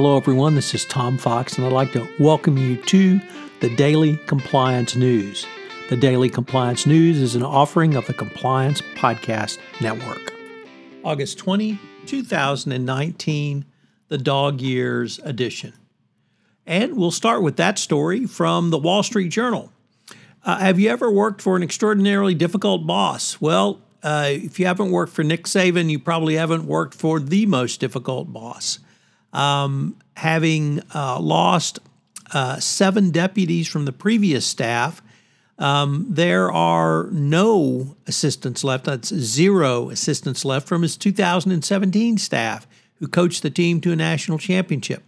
Hello, everyone. This is Tom Fox, and I'd like to welcome you to the Daily Compliance News. The Daily Compliance News is an offering of the Compliance Podcast Network. August 20, 2019, the Dog Years edition. And we'll start with that story from the Wall Street Journal. Uh, have you ever worked for an extraordinarily difficult boss? Well, uh, if you haven't worked for Nick Saban, you probably haven't worked for the most difficult boss. Um, having uh, lost uh, seven deputies from the previous staff, um, there are no assistants left. That's zero assistants left from his 2017 staff who coached the team to a national championship.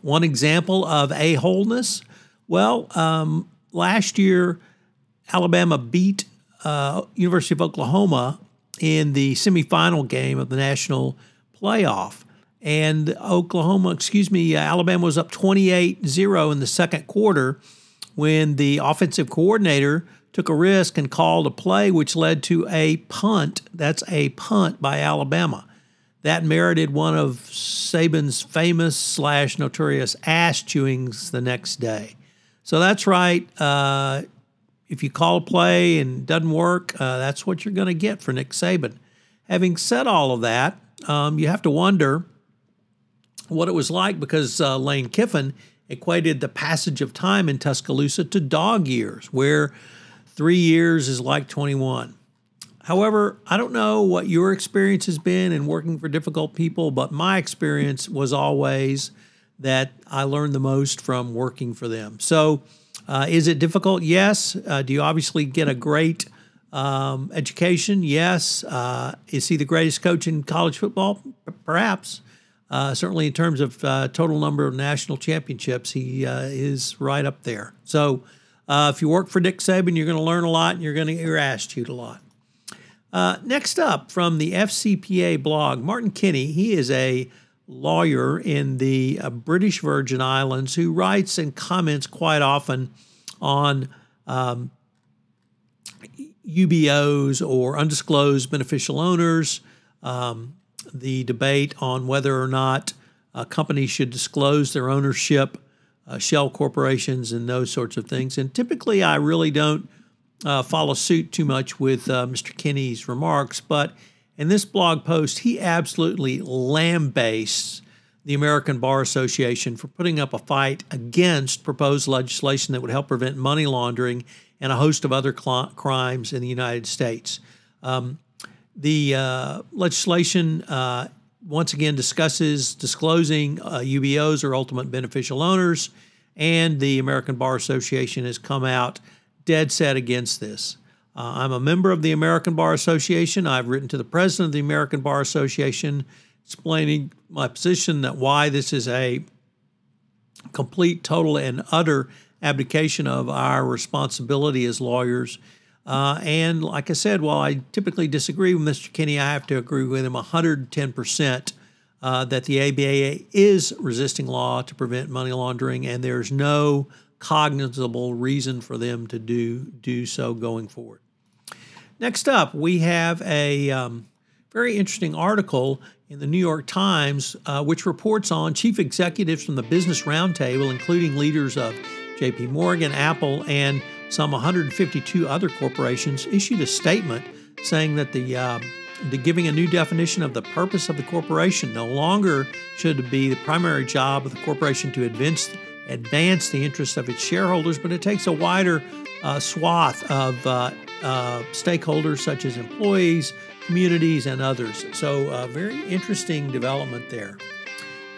One example of a wholeness well, um, last year, Alabama beat uh, University of Oklahoma in the semifinal game of the national playoff. And Oklahoma, excuse me, uh, Alabama was up 28 0 in the second quarter when the offensive coordinator took a risk and called a play which led to a punt. That's a punt by Alabama. That merited one of Saban's famous slash notorious ass chewings the next day. So that's right. Uh, if you call a play and doesn't work, uh, that's what you're going to get for Nick Saban. Having said all of that, um, you have to wonder what it was like because uh, Lane Kiffin equated the passage of time in Tuscaloosa to dog years, where three years is like 21. However, I don't know what your experience has been in working for difficult people, but my experience was always that I learned the most from working for them. So, uh, is it difficult? Yes. Uh, do you obviously get a great um, education? Yes. Uh, is he the greatest coach in college football? Perhaps. Uh, certainly, in terms of uh, total number of national championships, he uh, is right up there. So, if you work for Dick Saban, you're going to learn a lot, and you're going to get your ass chewed a lot. next up, from the FCPA blog, Martin Kenney. He is a lawyer in the uh, British Virgin Islands who writes and comments quite often on um, UBOs or undisclosed beneficial owners, um, the debate on whether or not a company should disclose their ownership, uh, shell corporations, and those sorts of things. And typically, I really don't uh, follow suit too much with uh, Mr. Kenney's remarks, but in this blog post, he absolutely lambastes the American Bar Association for putting up a fight against proposed legislation that would help prevent money laundering and a host of other cl- crimes in the United States. Um, the uh, legislation uh, once again discusses disclosing uh, UBOs or ultimate beneficial owners, and the American Bar Association has come out dead set against this. Uh, I'm a member of the American Bar Association. I've written to the president of the American Bar Association explaining my position that why this is a complete, total, and utter abdication of our responsibility as lawyers. Uh, and like I said, while I typically disagree with Mr. Kenney, I have to agree with him 110% uh, that the ABA is resisting law to prevent money laundering, and there's no cognizable reason for them to do do so going forward. Next up, we have a um, very interesting article in the New York Times, uh, which reports on chief executives from the Business Roundtable, including leaders of JP Morgan, Apple, and some 152 other corporations, issued a statement saying that the, uh, the giving a new definition of the purpose of the corporation no longer should be the primary job of the corporation to advance advance the interests of its shareholders, but it takes a wider uh, swath of uh, uh, stakeholders such as employees, communities, and others. So, uh, very interesting development there.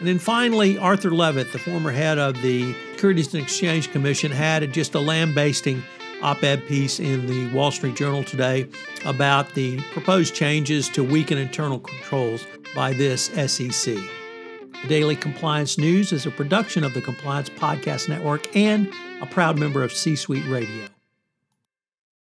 And then finally, Arthur Levitt, the former head of the Securities and Exchange Commission, had just a lambasting op ed piece in the Wall Street Journal today about the proposed changes to weaken internal controls by this SEC. Daily Compliance News is a production of the Compliance Podcast Network and a proud member of C Suite Radio.